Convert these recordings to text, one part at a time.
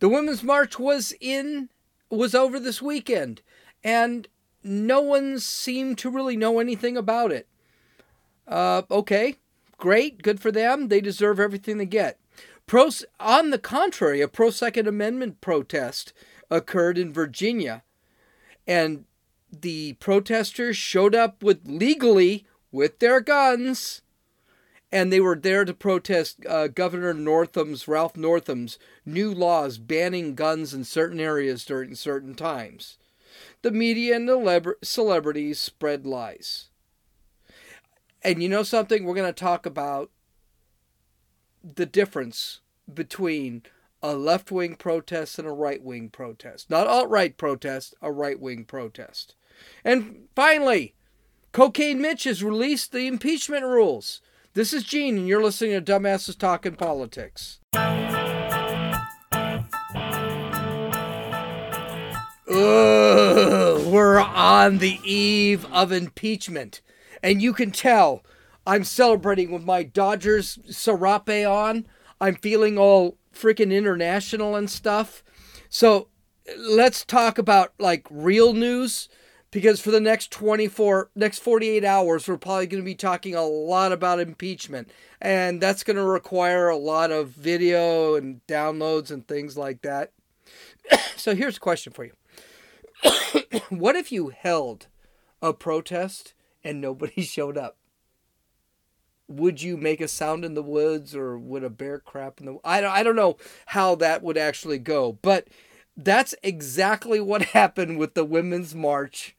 The Women's March was in was over this weekend, and no one seemed to really know anything about it. Uh, okay, great, good for them. They deserve everything they get. Pro, on the contrary, a pro Second Amendment protest occurred in Virginia, and the protesters showed up with legally with their guns, and they were there to protest uh, Governor Northam's Ralph Northam's new laws banning guns in certain areas during certain times. The media and the celebrities spread lies. And you know something? We're going to talk about the difference between a left wing protest and a right wing protest. Not alt right protest, a right wing protest. And finally, Cocaine Mitch has released the impeachment rules. This is Gene, and you're listening to Dumbasses Talking Politics. Ugh, we're on the eve of impeachment. And you can tell I'm celebrating with my Dodgers serape on. I'm feeling all freaking international and stuff. So let's talk about like real news because for the next 24 next 48 hours we're probably going to be talking a lot about impeachment. And that's going to require a lot of video and downloads and things like that. So here's a question for you. What if you held a protest and nobody showed up? Would you make a sound in the woods or would a bear crap in the I don't, I don't know how that would actually go but that's exactly what happened with the women's march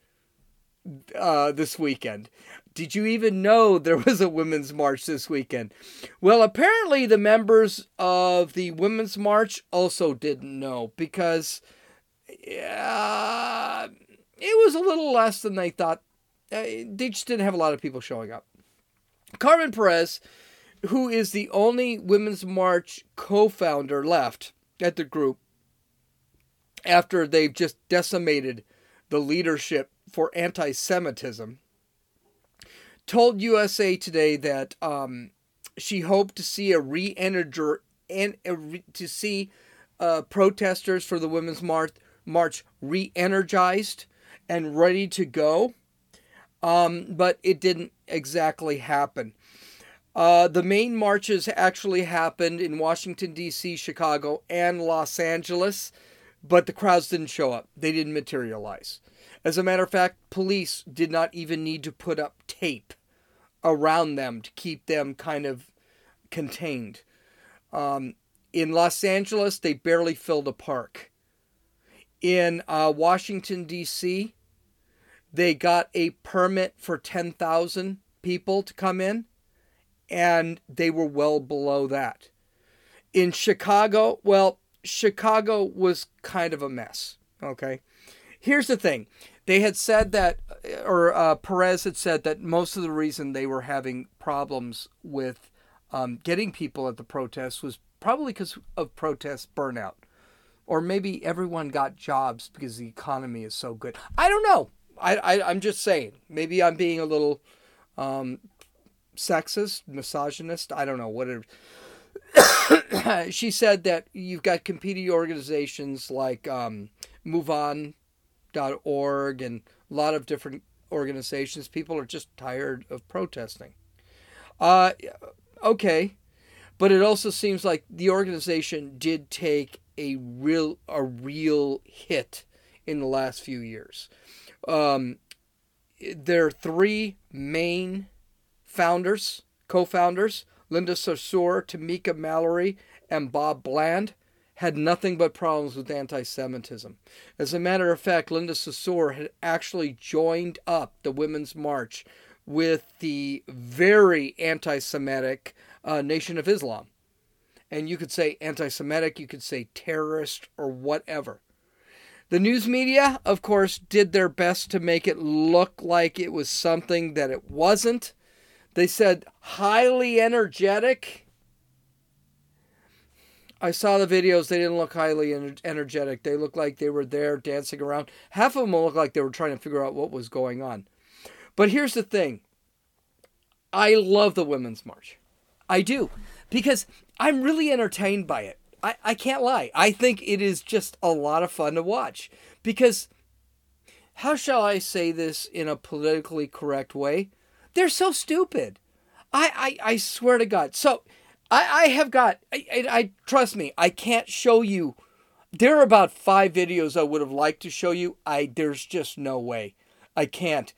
uh, this weekend. Did you even know there was a women's march this weekend? Well apparently the members of the women's march also didn't know because uh, it was a little less than they thought. Uh, they just didn't have a lot of people showing up. Carmen Perez, who is the only Women's March co founder left at the group after they've just decimated the leadership for anti Semitism, told USA Today that um, she hoped to see a re energizer and to see uh, protesters for the Women's March, March re energized and ready to go. Um, but it didn't exactly happen. Uh, the main marches actually happened in Washington, D.C., Chicago, and Los Angeles, but the crowds didn't show up. They didn't materialize. As a matter of fact, police did not even need to put up tape around them to keep them kind of contained. Um, in Los Angeles, they barely filled a park. In uh, Washington, D.C., they got a permit for 10,000 people to come in, and they were well below that. In Chicago, well, Chicago was kind of a mess. Okay. Here's the thing they had said that, or uh, Perez had said that most of the reason they were having problems with um, getting people at the protests was probably because of protest burnout. Or maybe everyone got jobs because the economy is so good. I don't know. I, I I'm just saying. Maybe I'm being a little um, sexist, misogynist. I don't know what it. she said that you've got competing organizations like um, MoveOn.org and a lot of different organizations. People are just tired of protesting. Uh, okay, but it also seems like the organization did take a real a real hit in the last few years. Um, there are three main founders, co-founders, Linda Sarsour, Tamika Mallory, and Bob Bland, had nothing but problems with anti-Semitism. As a matter of fact, Linda Sarsour had actually joined up the Women's March with the very anti-Semitic uh, Nation of Islam. And you could say anti-Semitic, you could say terrorist, or whatever. The news media, of course, did their best to make it look like it was something that it wasn't. They said highly energetic. I saw the videos. They didn't look highly energetic. They looked like they were there dancing around. Half of them looked like they were trying to figure out what was going on. But here's the thing I love the Women's March. I do. Because I'm really entertained by it. I, I can't lie. I think it is just a lot of fun to watch because how shall I say this in a politically correct way? They're so stupid. I, I, I swear to God. So I, I have got, I, I, I trust me, I can't show you. There are about five videos I would have liked to show you. I There's just no way. I can't.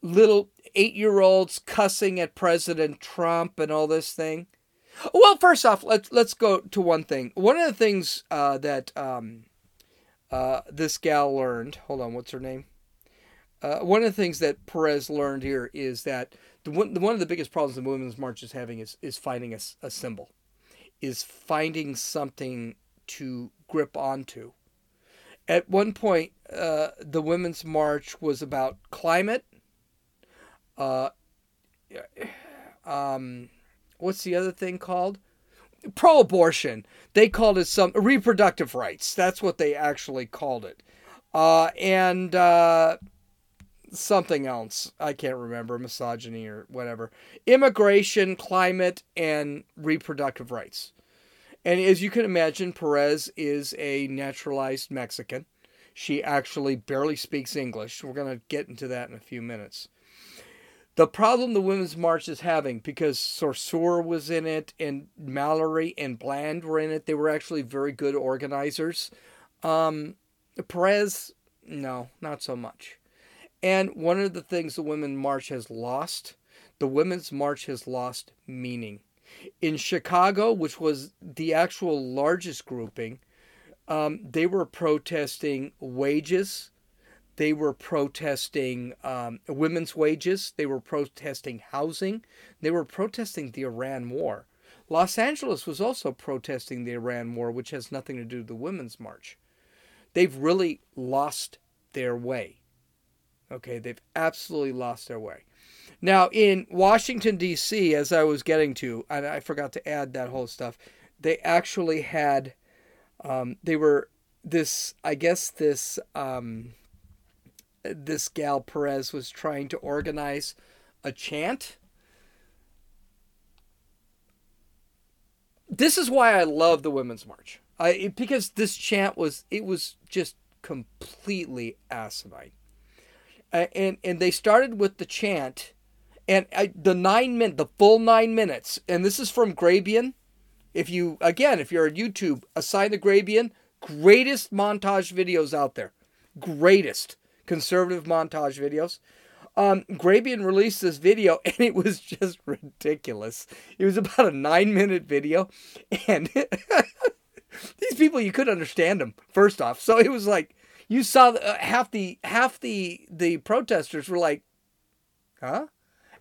Little eight year olds cussing at President Trump and all this thing. Well, first off, let's let's go to one thing. One of the things uh, that um, uh, this gal learned. Hold on, what's her name? Uh, one of the things that Perez learned here is that the one, the, one of the biggest problems the Women's March is having is, is finding a, a symbol, is finding something to grip onto. At one point, uh, the Women's March was about climate. Uh, um, what's the other thing called? Pro-abortion. They called it some reproductive rights. That's what they actually called it. Uh, and uh, something else. I can't remember, misogyny or whatever. Immigration, climate, and reproductive rights. And as you can imagine, Perez is a naturalized Mexican. She actually barely speaks English. We're going to get into that in a few minutes. The problem the Women's March is having, because Sarsour was in it, and Mallory and Bland were in it, they were actually very good organizers. Um, Perez, no, not so much. And one of the things the Women's March has lost, the Women's March has lost meaning. In Chicago, which was the actual largest grouping, um, they were protesting wages they were protesting um, women's wages. They were protesting housing. They were protesting the Iran war. Los Angeles was also protesting the Iran war, which has nothing to do with the Women's March. They've really lost their way. Okay, they've absolutely lost their way. Now, in Washington, D.C., as I was getting to, and I forgot to add that whole stuff, they actually had, um, they were this, I guess, this. Um, this gal Perez was trying to organize a chant. This is why I love the Women's March. I because this chant was it was just completely asinine. Uh, and and they started with the chant and I, the 9 minute the full 9 minutes and this is from Grabien. If you again, if you're on YouTube, assign the Grabien, greatest montage videos out there. Greatest conservative montage videos. Um, Grabien released this video and it was just ridiculous. It was about a nine minute video, and these people you couldn't understand them. First off, so it was like you saw uh, half the half the the protesters were like, "Huh."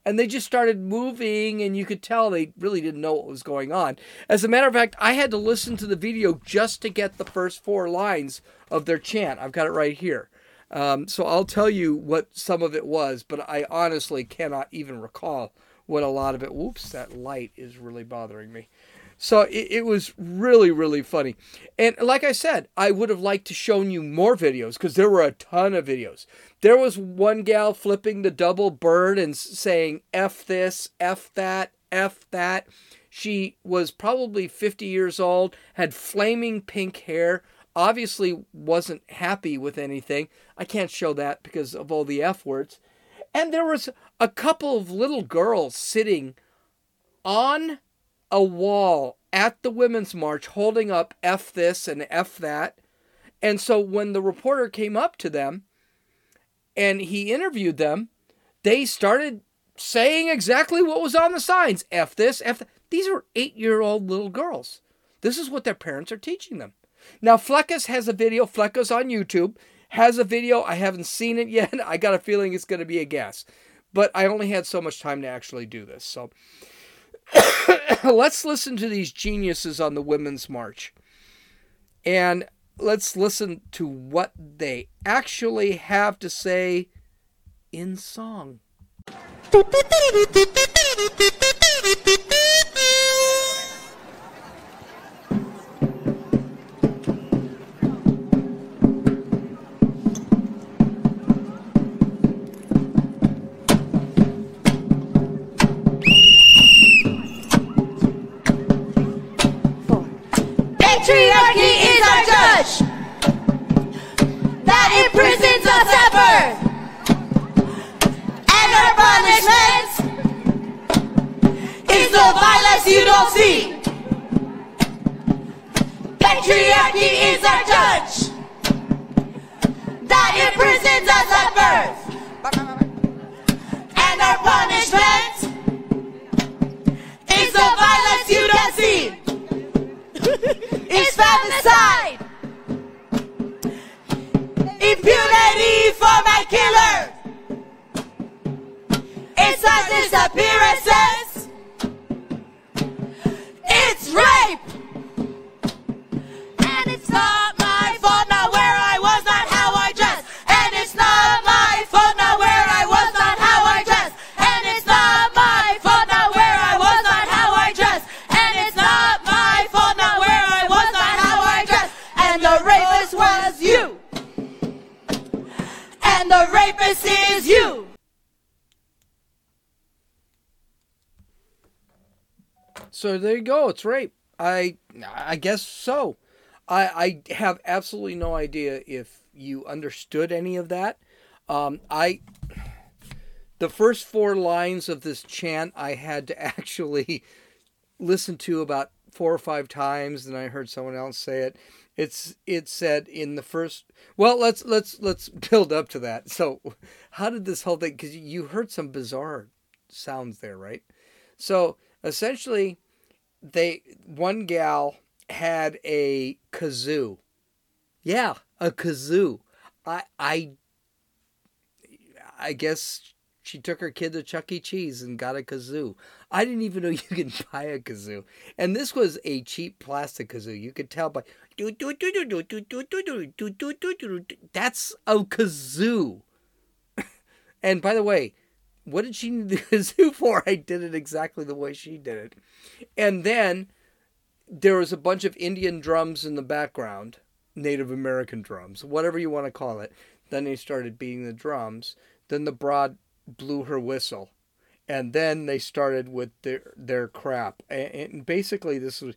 And they just started moving, and you could tell they really didn't know what was going on. As a matter of fact, I had to listen to the video just to get the first four lines of their chant. I've got it right here. Um, so I'll tell you what some of it was, but I honestly cannot even recall what a lot of it. Whoops, that light is really bothering me. So it, it was really, really funny. And like I said, I would have liked to shown you more videos because there were a ton of videos. There was one gal flipping the double bird and saying F this, F that, F that. She was probably 50 years old, had flaming pink hair, obviously wasn't happy with anything. I can't show that because of all the F words. And there was a couple of little girls sitting on a wall at the Women's March holding up F this and F that. And so when the reporter came up to them and he interviewed them, they started saying exactly what was on the signs F this, F that. These are eight year old little girls. This is what their parents are teaching them. Now, Fleckus has a video. Fleckus on YouTube has a video. I haven't seen it yet. I got a feeling it's going to be a guess. But I only had so much time to actually do this. So let's listen to these geniuses on the Women's March. And let's listen to what they actually have to say in song. femicide. Impunity for my killer. It's our disappearances. It's rape. And the rapist is you. So there you go. It's rape. I I guess so. I I have absolutely no idea if you understood any of that. Um, I the first four lines of this chant I had to actually listen to about four or five times, and I heard someone else say it. It's it said in the first. Well, let's let's let's build up to that. So, how did this whole thing? Because you heard some bizarre sounds there, right? So essentially, they one gal had a kazoo. Yeah, a kazoo. I I I guess she took her kid to Chuck E. Cheese and got a kazoo. I didn't even know you could buy a kazoo. And this was a cheap plastic kazoo. You could tell by that's a kazoo. And by the way, what did she need the kazoo for? I did it exactly the way she did it. And then there was a bunch of Indian drums in the background, Native American drums, whatever you want to call it. Then they started beating the drums. Then the broad blew her whistle. And then they started with their their crap. And, and basically this was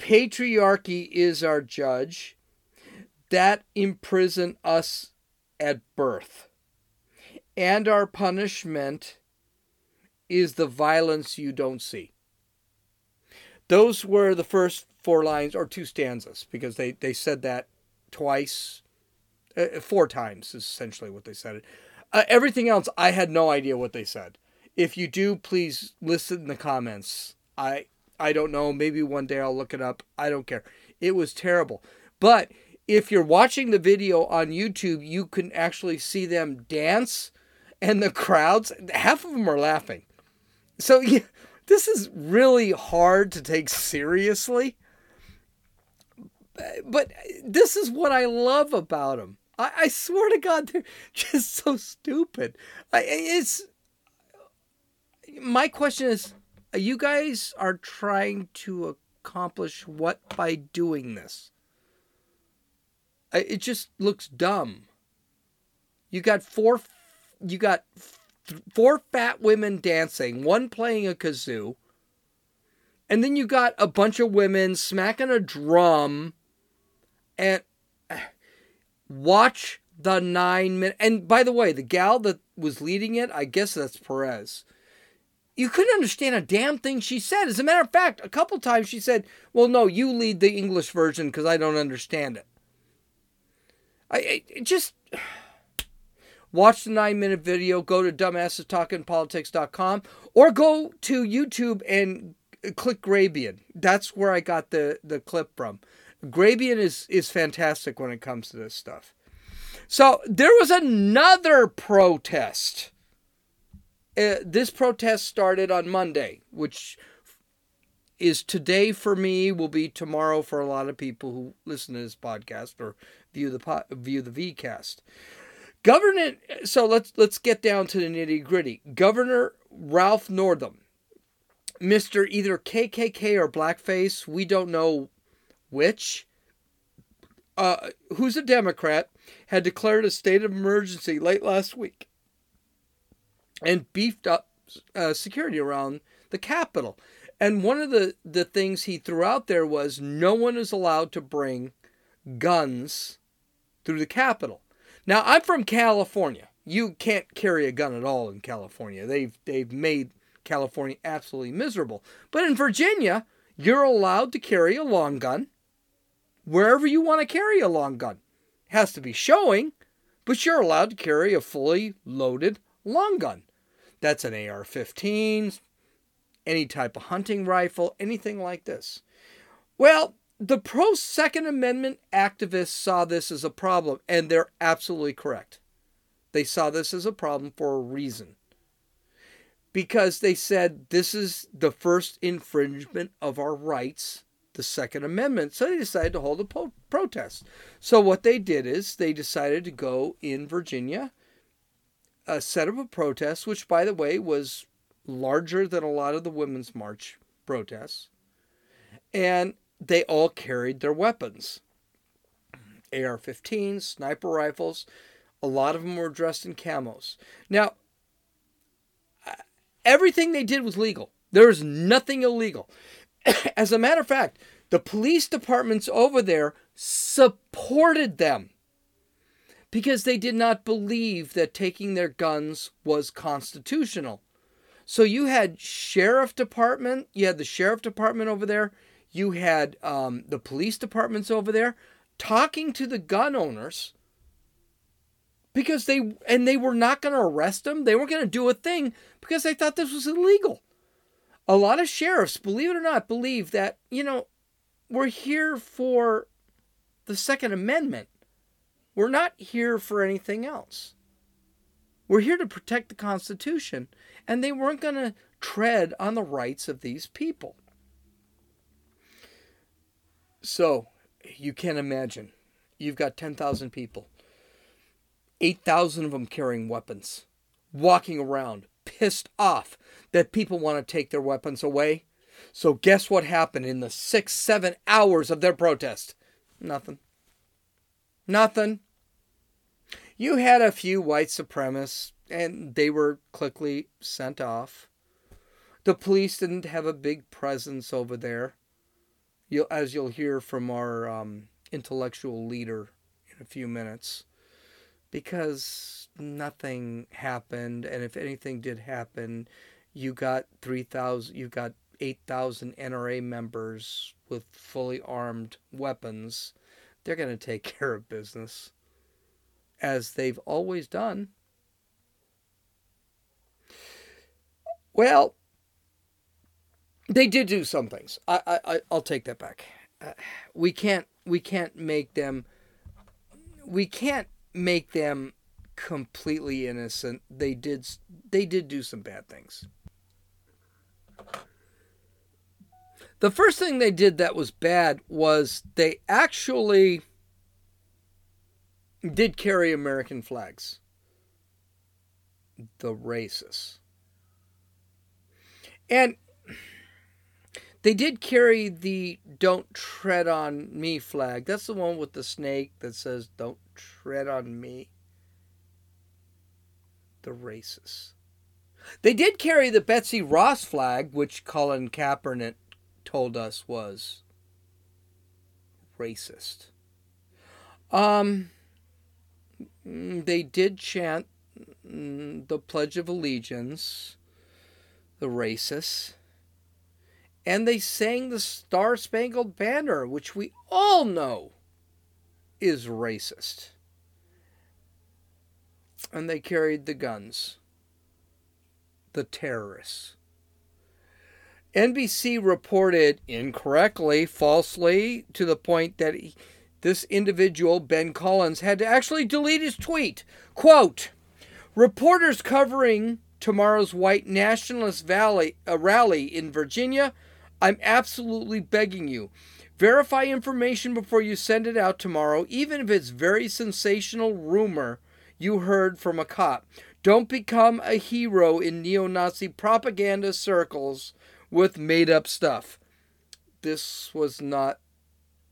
patriarchy is our judge that imprison us at birth. And our punishment is the violence you don't see. Those were the first four lines or two stanzas because they, they said that twice, uh, four times is essentially what they said. Uh, everything else, I had no idea what they said. If you do, please listen in the comments. I I don't know. Maybe one day I'll look it up. I don't care. It was terrible. But if you're watching the video on YouTube, you can actually see them dance, and the crowds, half of them are laughing. So yeah, this is really hard to take seriously. But this is what I love about them. I, I swear to God, they're just so stupid. I, it's my question is, Uh, you guys are trying to accomplish what by doing this? It just looks dumb. You got four, you got four fat women dancing, one playing a kazoo, and then you got a bunch of women smacking a drum, and watch the nine minute. And by the way, the gal that was leading it, I guess that's Perez. You couldn't understand a damn thing she said. As a matter of fact, a couple times she said, "Well, no, you lead the English version because I don't understand it." I, just watch the nine minute video. Go to dumbassestalkingpolitics.com or go to YouTube and click Grabien. That's where I got the the clip from. Grabien is is fantastic when it comes to this stuff. So there was another protest. Uh, this protest started on Monday, which is today for me, will be tomorrow for a lot of people who listen to this podcast or view the po- view the VCast. Governor, so let's let's get down to the nitty gritty. Governor Ralph Northam, Mister either KKK or blackface, we don't know which. Uh, who's a Democrat, had declared a state of emergency late last week and beefed up uh, security around the Capitol. And one of the, the things he threw out there was no one is allowed to bring guns through the Capitol. Now, I'm from California. You can't carry a gun at all in California. They've they've made California absolutely miserable. But in Virginia, you're allowed to carry a long gun wherever you want to carry a long gun. It has to be showing, but you're allowed to carry a fully loaded long gun. That's an AR 15, any type of hunting rifle, anything like this. Well, the pro Second Amendment activists saw this as a problem, and they're absolutely correct. They saw this as a problem for a reason. Because they said this is the first infringement of our rights, the Second Amendment. So they decided to hold a po- protest. So what they did is they decided to go in Virginia, uh, set up a protest, which, by the way, was larger than a lot of the Women's March protests. And they all carried their weapons AR 15s, sniper rifles. A lot of them were dressed in camos. Now, everything they did was legal. There was nothing illegal. As a matter of fact, the police departments over there supported them because they did not believe that taking their guns was constitutional. So you had sheriff department, you had the sheriff department over there, you had um, the police departments over there talking to the gun owners because they and they were not going to arrest them. They weren't going to do a thing because they thought this was illegal. A lot of sheriffs, believe it or not, believe that you know we're here for the Second Amendment. We're not here for anything else. We're here to protect the Constitution, and they weren't going to tread on the rights of these people. So, you can imagine. You've got 10,000 people, 8,000 of them carrying weapons, walking around, pissed off that people want to take their weapons away. So, guess what happened in the six, seven hours of their protest? Nothing. Nothing. You had a few white supremacists, and they were quickly sent off. The police didn't have a big presence over there you'll, as you'll hear from our um, intellectual leader in a few minutes, because nothing happened, and if anything did happen, you got three thousand, you got eight thousand NRA members with fully armed weapons. They're going to take care of business, as they've always done. Well, they did do some things. I, I, I'll take that back. Uh, we can't, we can't make them, we can't make them completely innocent. They did, they did do some bad things. The first thing they did that was bad was they actually did carry American flags. The racists. And they did carry the Don't Tread on Me flag. That's the one with the snake that says, Don't tread on me. The racists. They did carry the Betsy Ross flag, which Colin Kaepernick told us was racist. Um, Mm, they did chant mm, the Pledge of Allegiance, the racists and they sang the Star Spangled Banner, which we all know is racist. And they carried the guns, the terrorists. NBC reported incorrectly, falsely, to the point that he, this individual, Ben Collins, had to actually delete his tweet. Quote Reporters covering tomorrow's white nationalist valley, rally in Virginia I'm absolutely begging you. Verify information before you send it out tomorrow, even if it's very sensational rumor you heard from a cop. Don't become a hero in neo Nazi propaganda circles with made up stuff. This was not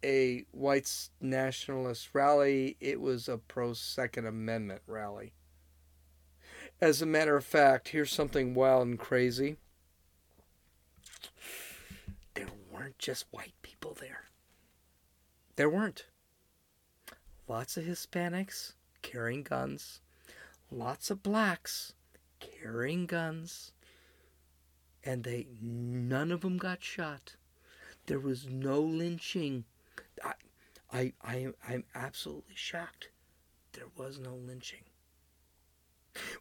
a white nationalist rally, it was a pro Second Amendment rally. As a matter of fact, here's something wild and crazy there weren't just white people there. There weren't. Lots of Hispanics carrying guns, lots of blacks carrying guns, and they none of them got shot. There was no lynching. I, I, I'm absolutely shocked. There was no lynching.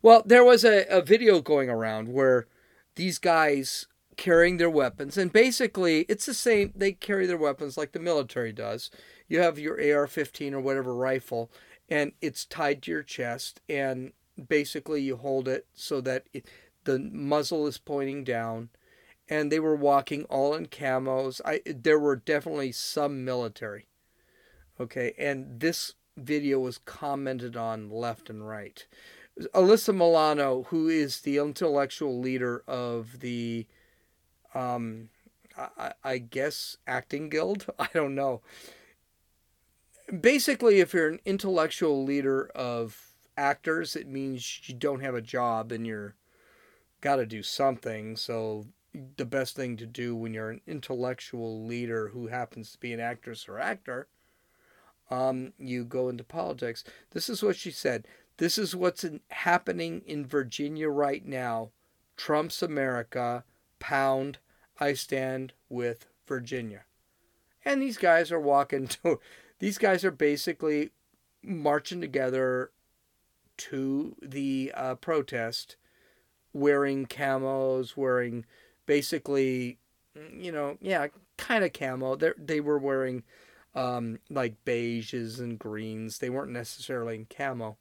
Well, there was a, a video going around where these guys carrying their weapons, and basically it's the same. They carry their weapons like the military does. You have your AR-15 or whatever rifle, and it's tied to your chest, and basically you hold it so that it, the muzzle is pointing down. And they were walking all in camos. I there were definitely some military. Okay, and this video was commented on left and right. Alyssa Milano, who is the intellectual leader of the, um, I, I guess, acting guild. I don't know. Basically, if you're an intellectual leader of actors, it means you don't have a job and you're got to do something. So the best thing to do when you're an intellectual leader who happens to be an actress or actor, um, you go into politics. This is what she said. This is what's in, happening in Virginia right now. Trump's America, pound, I stand with Virginia. And these guys are walking to, these guys are basically marching together to the uh, protest wearing camos, wearing basically, you know, yeah, kind of camo. They they were wearing um, like beiges and greens. They weren't necessarily in camo,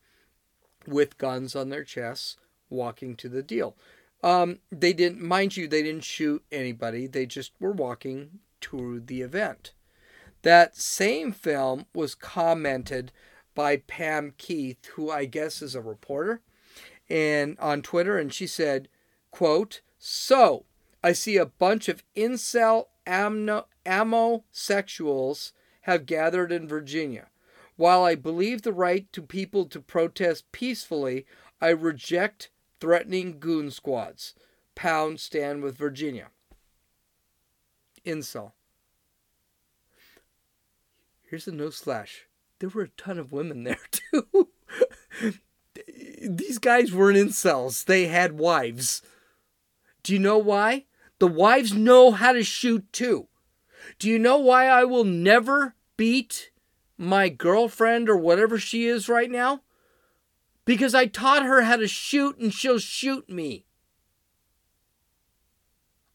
with guns on their chests, walking to the deal. Um, they didn't, mind you, they didn't shoot anybody. They just were walking to the event. That same film was commented by Pam Keith, who I guess is a reporter, and on Twitter, and she said, "quote So I see a bunch of incel amno, ammo sexuals have gathered in Virginia. While I believe the right to people to protest peacefully, I reject threatening goon squads. Pound stand with Virginia. Incel. Here's a no slash. There were a ton of women there too. These guys weren't incels. They had wives. Do you know why? The wives know how to shoot too. Do you know why I will never beat my girlfriend or whatever she is right now? Because I taught her how to shoot and she'll shoot me.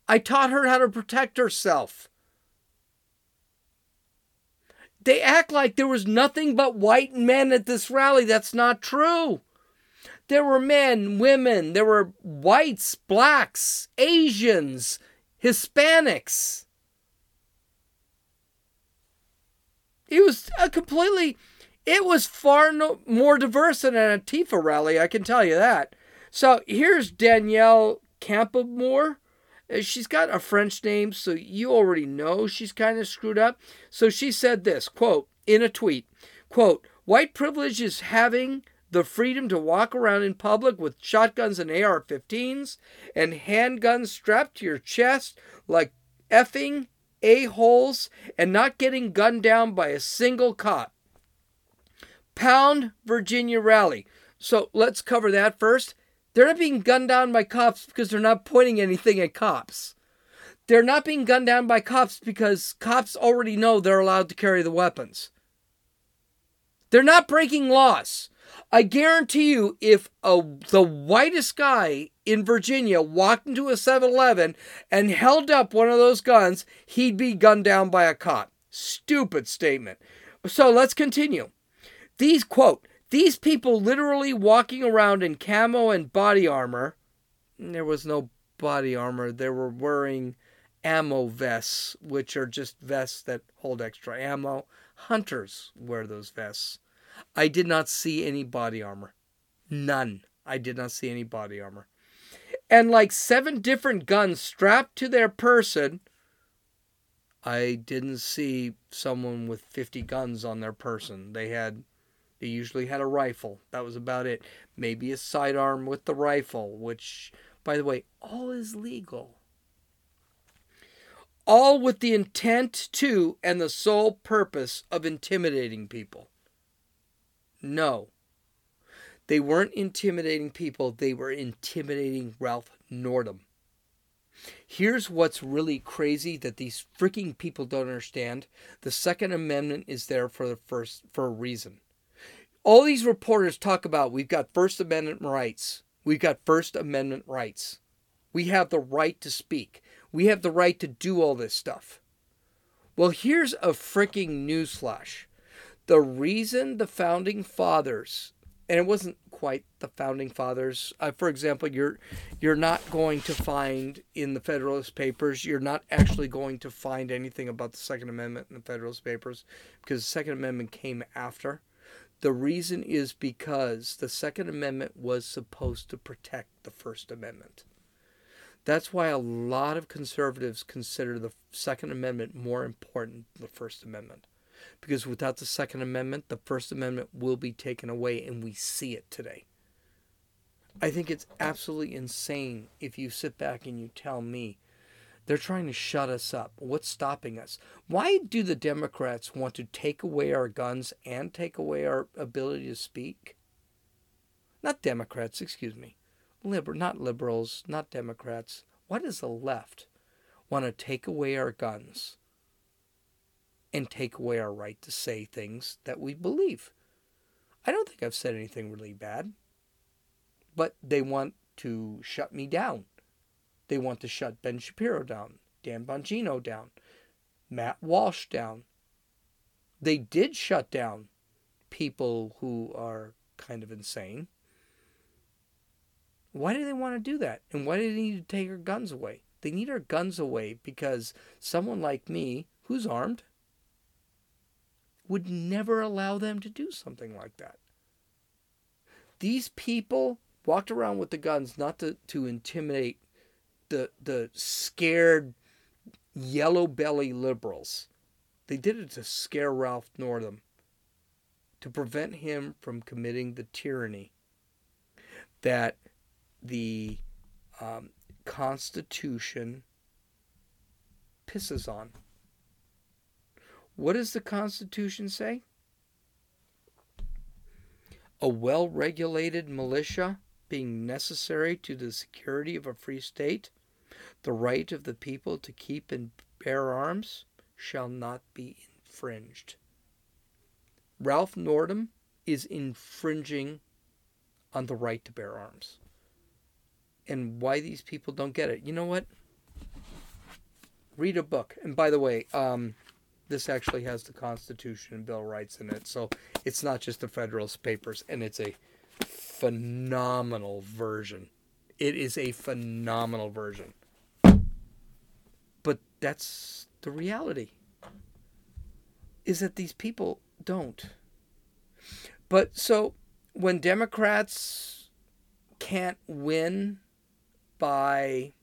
I taught her how to protect herself. They act like there was nothing but white men at this rally. That's not true. There were men, women, there were whites, blacks, Asians, Hispanics. It was a completely, it was far no, more diverse than an Antifa rally, I can tell you that. So here's Danielle Campoamor. Uh, she's got a French name, so you already know she's kind of screwed up. So she said this, quote, in a tweet, quote, white privilege is having the freedom to walk around in public with shotguns and AR 15s and handguns strapped to your chest like effing a-holes and not getting gunned down by a single cop. Pound Virginia rally. So let's cover that first. They're not being gunned down by cops because they're not pointing anything at cops. They're not being gunned down by cops because cops already know they're allowed to carry the weapons. They're not breaking laws. I guarantee you, if a, the whitest guy in Virginia walked into a 7 Eleven and held up one of those guns, he'd be gunned down by a cop. Stupid statement. So let's continue. These, quote, these people literally walking around in camo and body armor. There was no body armor. They were wearing ammo vests, which are just vests that hold extra ammo. Hunters wear those vests. I did not see any body armor. None. I did not see any body armor. And like seven different guns strapped to their person. I didn't see someone with 50 guns on their person. They had they usually had a rifle. That was about it. Maybe a sidearm with the rifle, which by the way, all is legal. All with the intent to and the sole purpose of intimidating people. No. They weren't intimidating people, they were intimidating Ralph Northam. Here's what's really crazy that these freaking people don't understand. The Second Amendment is there for the first for a reason. All these reporters talk about we've got First Amendment rights. We've got First Amendment rights. We have the right to speak. We have the right to do all this stuff. Well, here's a freaking newsflash. The reason the founding fathers, and it wasn't quite the founding fathers. Uh, for example, you're you're not going to find in the Federalist Papers. You're not actually going to find anything about the Second Amendment in the Federalist Papers because the Second Amendment came after. The reason is because the Second Amendment was supposed to protect the First Amendment. That's why a lot of conservatives consider the Second Amendment more important than the First Amendment. Because without the Second Amendment, the First Amendment will be taken away, and we see it today. I think it's absolutely insane if you sit back and you tell me they're trying to shut us up. What's stopping us? Why do the Democrats want to take away our guns and take away our ability to speak? Not Democrats, excuse me. Liber- not liberals, not Democrats. Why does the left want to take away our guns and take away our right to say things that we believe? I don't think I've said anything really bad, but they want to shut me down. They want to shut Ben Shapiro down, Dan Bongino down, Matt Walsh down. They did shut down people who are kind of insane. Why do they want to do that? And why do they need to take our guns away? They need our guns away because someone like me, who's armed, would never allow them to do something like that. These people walked around with the guns not to, to intimidate the the scared yellow belly liberals. They did it to scare Ralph Northam, to prevent him from committing the tyranny that the um, Constitution pisses on. What does the Constitution say? A well regulated militia being necessary to the security of a free state, the right of the people to keep and bear arms shall not be infringed. Ralph Northam is infringing on the right to bear arms and why these people don't get it. You know what? Read a book. And by the way, um, this actually has the Constitution and Bill of Rights in it, so it's not just the Federalist Papers, and it's a phenomenal version. It is a phenomenal version. But that's the reality. Is that these people don't. But so when Democrats can't win by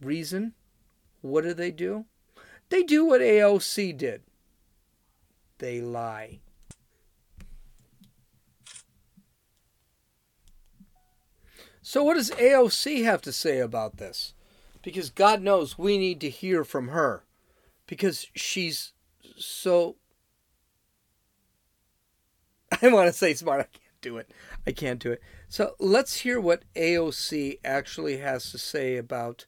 reason, what do they do? They do what AOC did they lie. So, what does AOC have to say about this? Because God knows we need to hear from her because she's so. I want to say smart. I can't do it. I can't do it. So let's hear what AOC actually has to say about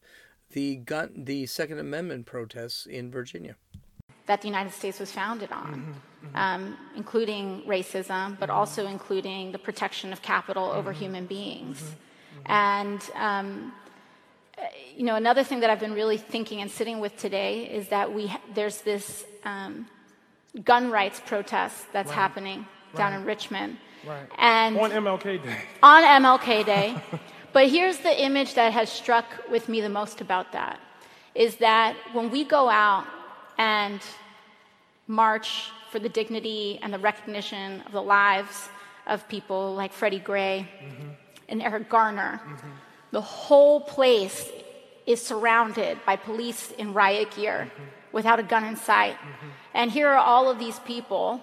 the gun, the Second Amendment protests in Virginia. That the United States was founded on, mm-hmm, mm-hmm. Um, including racism, but mm-hmm. also including the protection of capital over mm-hmm. human beings. Mm-hmm. And um, you know, another thing that I've been really thinking and sitting with today is that we ha- there's this um, gun rights protest that's right. happening down right. in Richmond. Right. And on MLK Day. On MLK Day. but here's the image that has struck with me the most about that is that when we go out and march for the dignity and the recognition of the lives of people like Freddie Gray mm-hmm. and Eric Garner, mm-hmm. the whole place is surrounded by police in riot gear mm-hmm. without a gun in sight. Mm-hmm. And here are all of these people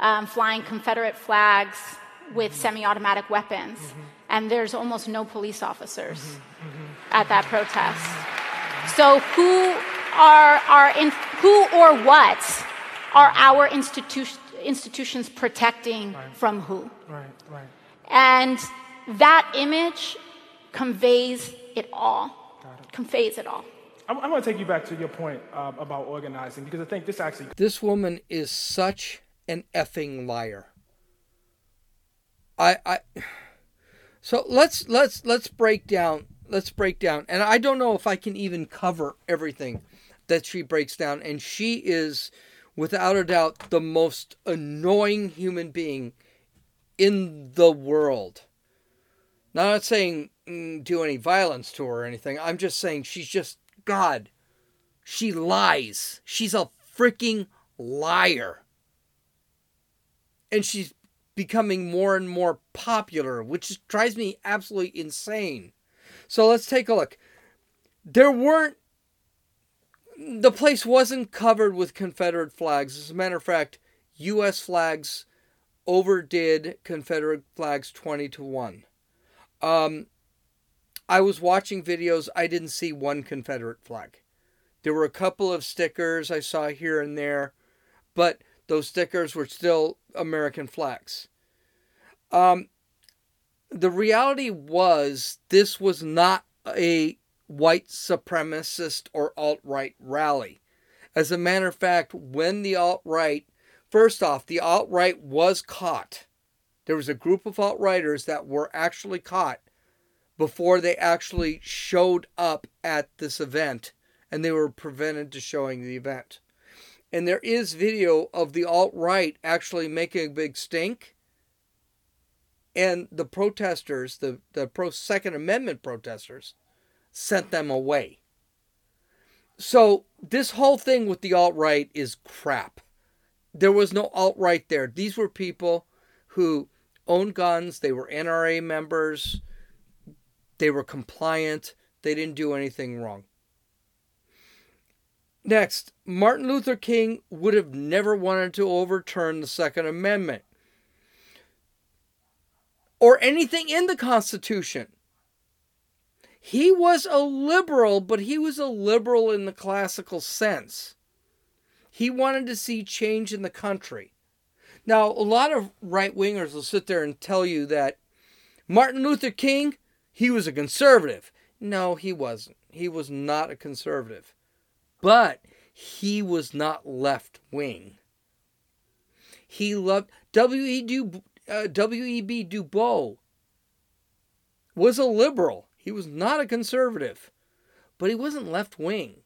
um, flying Confederate flags with semi automatic weapons, mm-hmm. And there's almost no police officers mm-hmm. mm-hmm. at that protest. So, who are, are in, who or what are our institu- institutions protecting right. from who? Right, right. And that image conveys it all. conveys it all. I'm, I'm going to take you back to your point uh, about organizing because I think this actually This woman is such an effing liar. I I so let's let's let's break down let's break down and I don't know if I can even cover everything that she breaks down and she is without a doubt the most annoying human being in the world. Now, I'm not saying mm, do any violence to her or anything. I'm just saying she's just God. She lies. She's a freaking liar. And she's becoming more and more popular, which drives me absolutely insane. So let's take a look. There weren't, the place wasn't covered with Confederate flags. As a matter of fact, U.S. flags overdid Confederate flags 20 to 1. Um, I was watching videos, I didn't see one Confederate flag. There were a couple of stickers I saw here and there, but those stickers were still American flags. Um, the reality was, this was not a white supremacist or alt right rally. As a matter of fact, when the alt right, first off, the alt right was caught. There was a group of alt righters that were actually caught before they actually showed up at this event and they were prevented to showing the event. And there is video of the alt right actually making a big stink. And the protesters, the, the pro Second Amendment protesters, sent them away. So this whole thing with the alt right is crap. There was no alt right there. These were people who owned guns, they were NRA members, they were compliant, they didn't do anything wrong. Next, Martin Luther King would have never wanted to overturn the Second Amendment or anything in the Constitution. He was a liberal, but he was a liberal in the classical sense. He wanted to see change in the country. Now, a lot of right wingers will sit there and tell you that Martin Luther King, he was a conservative. No, he wasn't. He was not a conservative. But he was not left wing. He loved W.E. Du, uh, W.E.B. Du Bois was a liberal. He was not a conservative, but he wasn't left wing.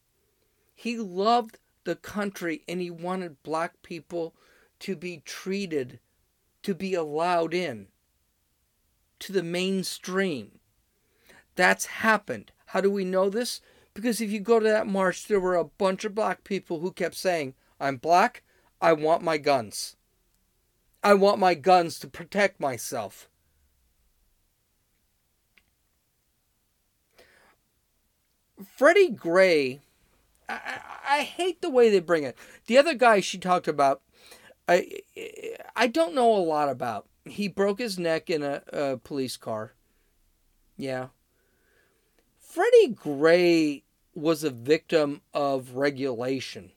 He loved the country and he wanted black people to be treated, to be allowed in to the mainstream. That's happened. How do we know this? Because if you go to that march, there were a bunch of black people who kept saying, I'm black, I want my guns. I want my guns to protect myself. Freddie Gray, I, I, hate the way they bring it. The other guy she talked about, I I don't know a lot about. He broke his neck in a, a police car. Yeah. Freddie Gray was a victim of regulation.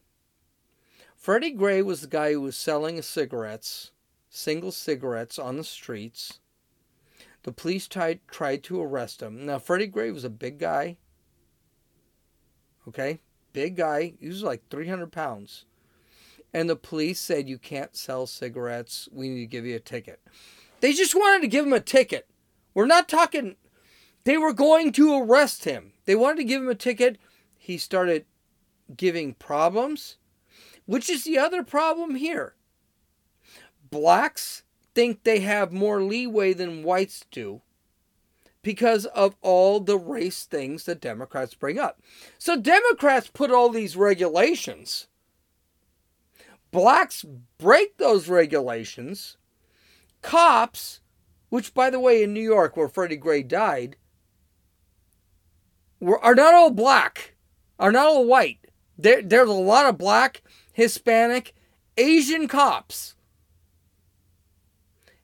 Freddie Gray was the guy who was selling cigarettes, single cigarettes on the streets. The police tried, tried to arrest him. Now, Freddie Gray was a big guy. Okay? Big guy. He was like 300 pounds. And the police said, You can't sell cigarettes. We need to give you a ticket. They just wanted to give him a ticket. We're not talking. They were going to arrest him. They wanted to give him a ticket. He started giving problems, which is the other problem here. Blacks think they have more leeway than whites do because of all the race things that Democrats bring up. So Democrats put all these regulations. Blacks break those regulations. Cops, which by the way in New York where Freddie Gray died, were, are not all black, are not all white. There, there's a lot of black, Hispanic, Asian cops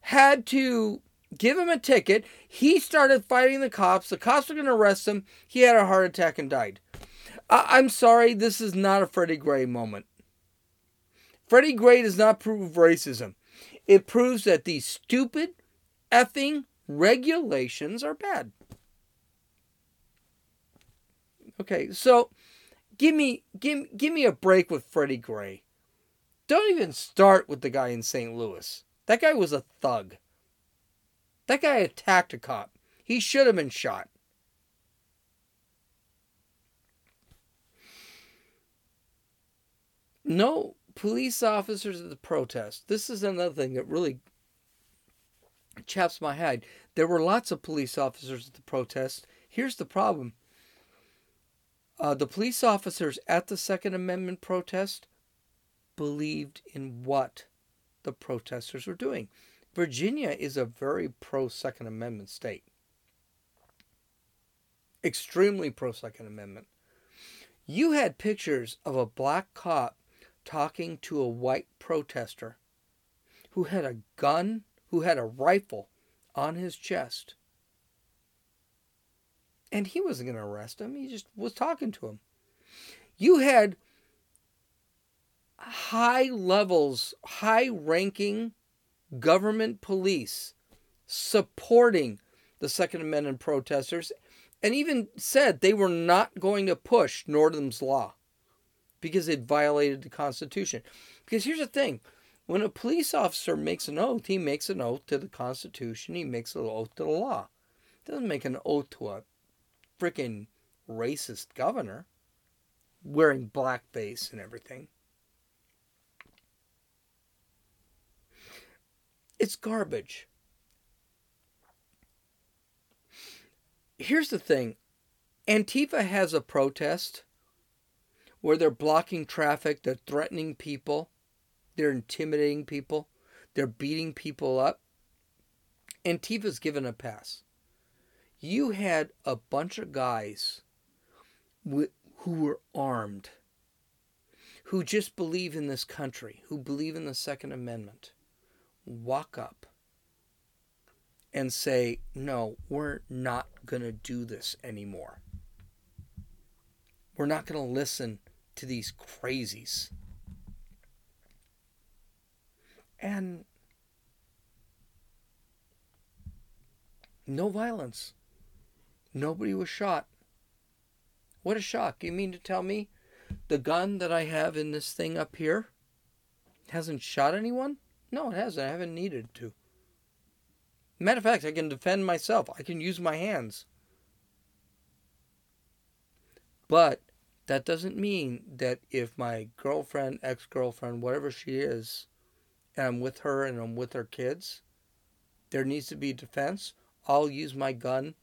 had to give him a ticket. He started fighting the cops. The cops were going to arrest him. He had a heart attack and died. I- I'm sorry, this is not a Freddie Gray moment. Freddie Gray does not prove racism. It proves that these stupid effing regulations are bad. Okay, so give me give give me a break with Freddie Gray. Don't even start with the guy in St. Louis. That guy was a thug. That guy attacked a cop. He should have been shot. No police officers at the protest. This is another thing that really chaps my head. There were lots of police officers at the protest. Here's the problem uh, the police officers at the Second Amendment protest believed in what the protesters were doing. Virginia is a very pro Second Amendment state, extremely pro Second Amendment. You had pictures of a black cop talking to a white protester who had a gun, who had a rifle on his chest. And he wasn't going to arrest him, he just was talking to him. You had high levels, high ranking government police supporting the Second Amendment protesters and even said they were not going to push Northam's law because it violated the Constitution. Because here's the thing when a police officer makes an oath, he makes an oath to the Constitution, he makes an oath to the law. He doesn't make an oath to a freaking racist governor wearing blackface and everything. It's garbage. Here's the thing Antifa has a protest where they're blocking traffic, they're threatening people, they're intimidating people, they're beating people up. Antifa's given a pass. You had a bunch of guys who were armed, who just believe in this country, who believe in the Second Amendment walk up and say, no, we're not going to do this anymore. We're not going to listen to these crazies. And no violence. Nobody was shot. What a shock. You mean to tell me the gun that I have in this thing up here hasn't shot anyone? No, it hasn't. I haven't needed to. Matter of fact, I can defend myself. I can use my hands. But that doesn't mean that if my girlfriend, ex girlfriend, whatever she is, and I'm with her and I'm with her kids, there needs to be defense. I'll use my gun,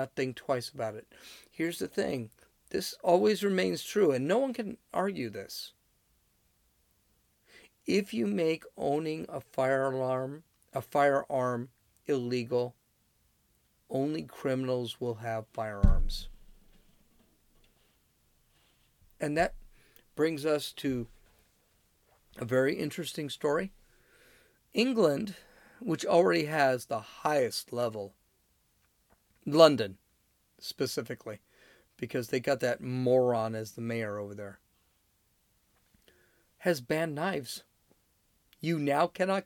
not think twice about it. Here's the thing this always remains true, and no one can argue this. If you make owning a firearm a firearm illegal, only criminals will have firearms. And that brings us to a very interesting story. England, which already has the highest level, London specifically, because they got that moron as the mayor over there, has banned knives. You now cannot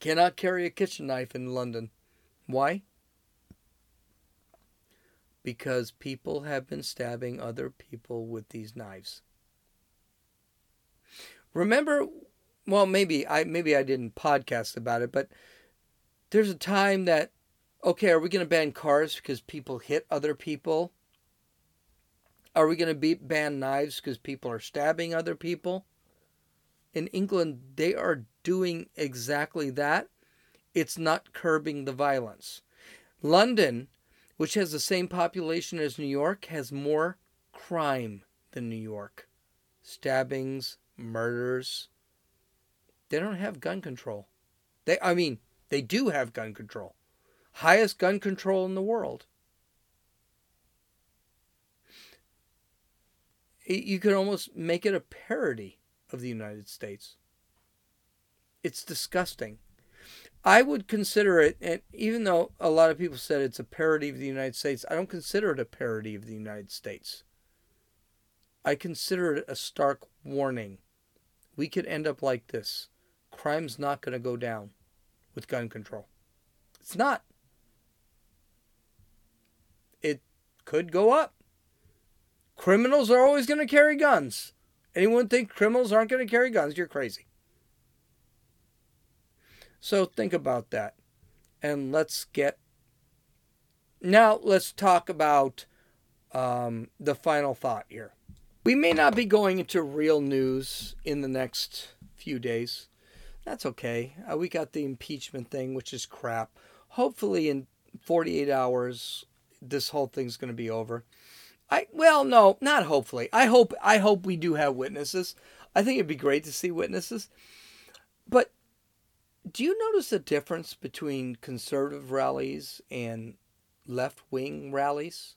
cannot carry a kitchen knife in London. Why? Because people have been stabbing other people with these knives. Remember, well, maybe I maybe I didn't podcast about it, but there's a time that okay, are we going to ban cars because people hit other people? Are we going to ban knives because people are stabbing other people? In England, they are doing exactly that. It's not curbing the violence. London, which has the same population as New York, has more crime than New York stabbings, murders. They don't have gun control. They, I mean, they do have gun control. Highest gun control in the world. You could almost make it a parody of the United States. It's disgusting. I would consider it, and even though a lot of people said it's a parody of the United States, I don't consider it a parody of the United States. I consider it a stark warning. We could end up like this. Crime's not going to go down with gun control. It's not. It could go up. Criminals are always going to carry guns. Anyone think criminals aren't going to carry guns? You're crazy. So think about that. And let's get. Now let's talk about um, the final thought here. We may not be going into real news in the next few days. That's okay. Uh, we got the impeachment thing, which is crap. Hopefully, in 48 hours, this whole thing's going to be over. I well, no, not hopefully. I hope I hope we do have witnesses. I think it'd be great to see witnesses. But do you notice a difference between conservative rallies and left-wing rallies?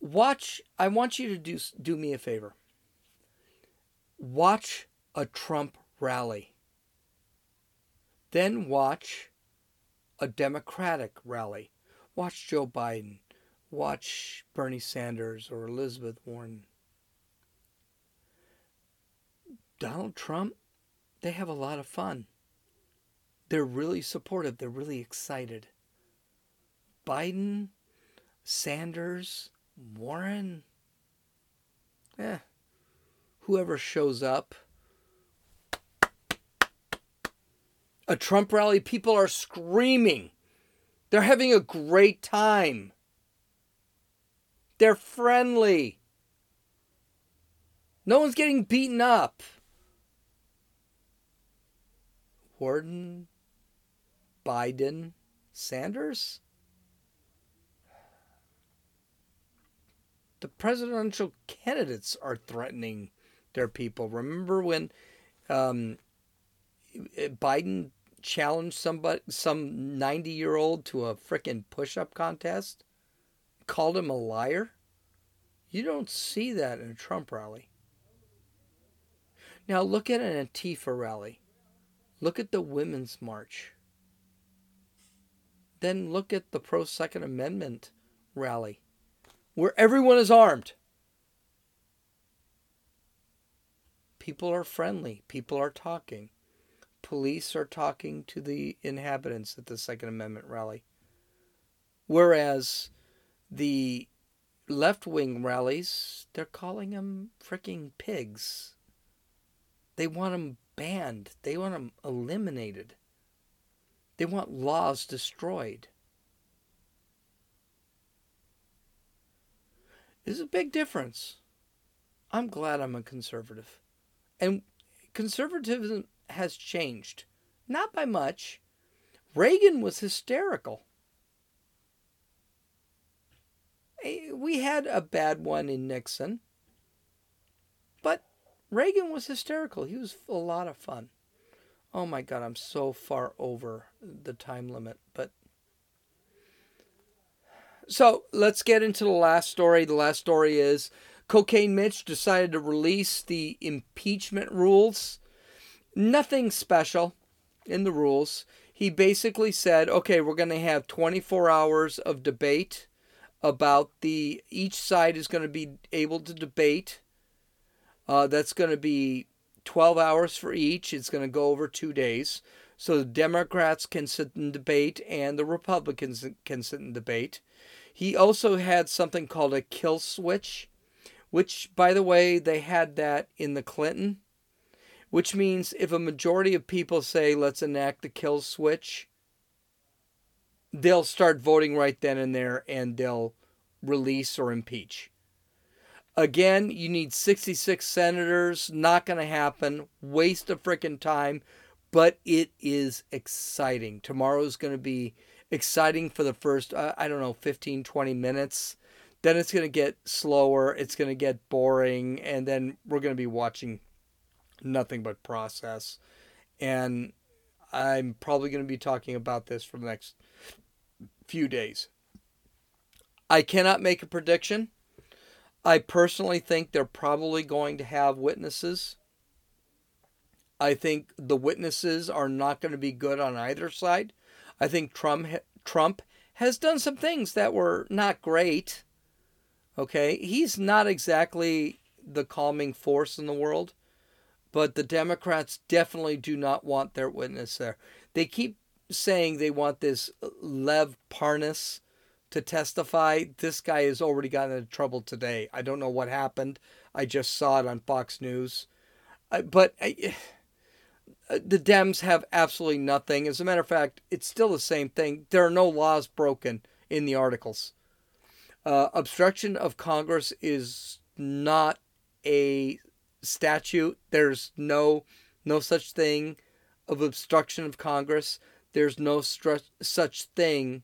Watch, I want you to do do me a favor. Watch a Trump rally. Then watch a Democratic rally. Watch Joe Biden watch Bernie Sanders or Elizabeth Warren. Donald Trump, they have a lot of fun. They're really supportive, they're really excited. Biden, Sanders, Warren, eh, whoever shows up. A Trump rally, people are screaming. They're having a great time. They're friendly. No one's getting beaten up. Warren, Biden, Sanders? The presidential candidates are threatening their people. Remember when um, Biden challenged somebody, some 90 year old to a freaking push up contest? called him a liar? You don't see that in a Trump rally. Now look at an Antifa rally. Look at the Women's March. Then look at the pro Second Amendment rally, where everyone is armed. People are friendly, people are talking. Police are talking to the inhabitants at the Second Amendment rally. Whereas the left wing rallies, they're calling them freaking pigs. They want them banned, they want them eliminated, they want laws destroyed. There's a big difference. I'm glad I'm a conservative. And conservatism has changed. Not by much. Reagan was hysterical. Eh, we had a bad one in Nixon, but Reagan was hysterical. He was a lot of fun. Oh my God, I'm so far over the time limit. But so let's get into the last story. The last story is Cocaine Mitch decided to release the impeachment rules. Nothing special in the rules. He basically said, okay, we're going to have 24 hours of debate about the each side is going to be able to debate. Uh, that's going to be 12 hours for each. It's going to go over two days. So the Democrats can sit and debate, and the Republicans can sit and debate. He also had something called a kill switch, which, by the way, they had that in the Clinton, which means if a majority of people say, let's enact the kill switch, they'll start voting right then and there and they'll release or impeach. Again, you need 66 senators. Not going to happen. Waste of freaking time. But it is exciting. Tomorrow is going to be exciting for the first, uh, I don't know, 15, 20 minutes. Then it's going to get slower. It's going to get boring. And then we're going to be watching nothing but process. And I'm probably going to be talking about this for the next few days. I cannot make a prediction. I personally think they're probably going to have witnesses. I think the witnesses are not going to be good on either side. I think Trump Trump has done some things that were not great. Okay, he's not exactly the calming force in the world, but the Democrats definitely do not want their witness there. They keep saying they want this Lev Parnas to testify. This guy has already gotten into trouble today. I don't know what happened. I just saw it on Fox News. Uh, but I, uh, the Dems have absolutely nothing. As a matter of fact, it's still the same thing. There are no laws broken in the articles. Uh, obstruction of Congress is not a statute. There's no no such thing of obstruction of Congress. There's no stru- such thing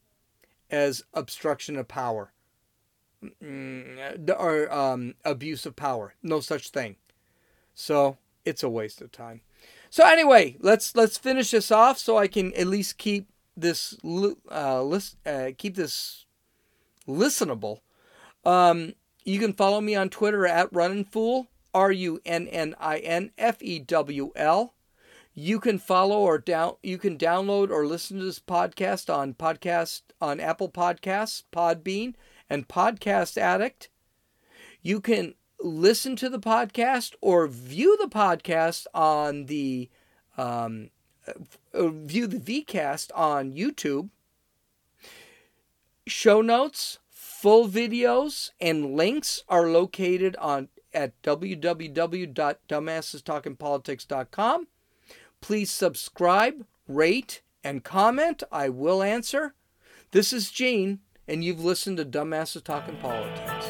as obstruction of power mm, or um, abuse of power. No such thing. So it's a waste of time. So anyway, let's let's finish this off so I can at least keep this uh, list, uh, keep this listenable. Um, you can follow me on Twitter at Runnin' Fool, R U N N I N F E W L. You can follow or down you can download or listen to this podcast on podcast on Apple Podcasts, Podbean, and Podcast Addict. You can listen to the podcast or view the podcast on the um, uh, view the VCast on YouTube. Show notes, full videos, and links are located on at www.dumbassestalkingpolitics.com. Please subscribe, rate, and comment. I will answer. This is Gene, and you've listened to Dumbasses Talking Politics.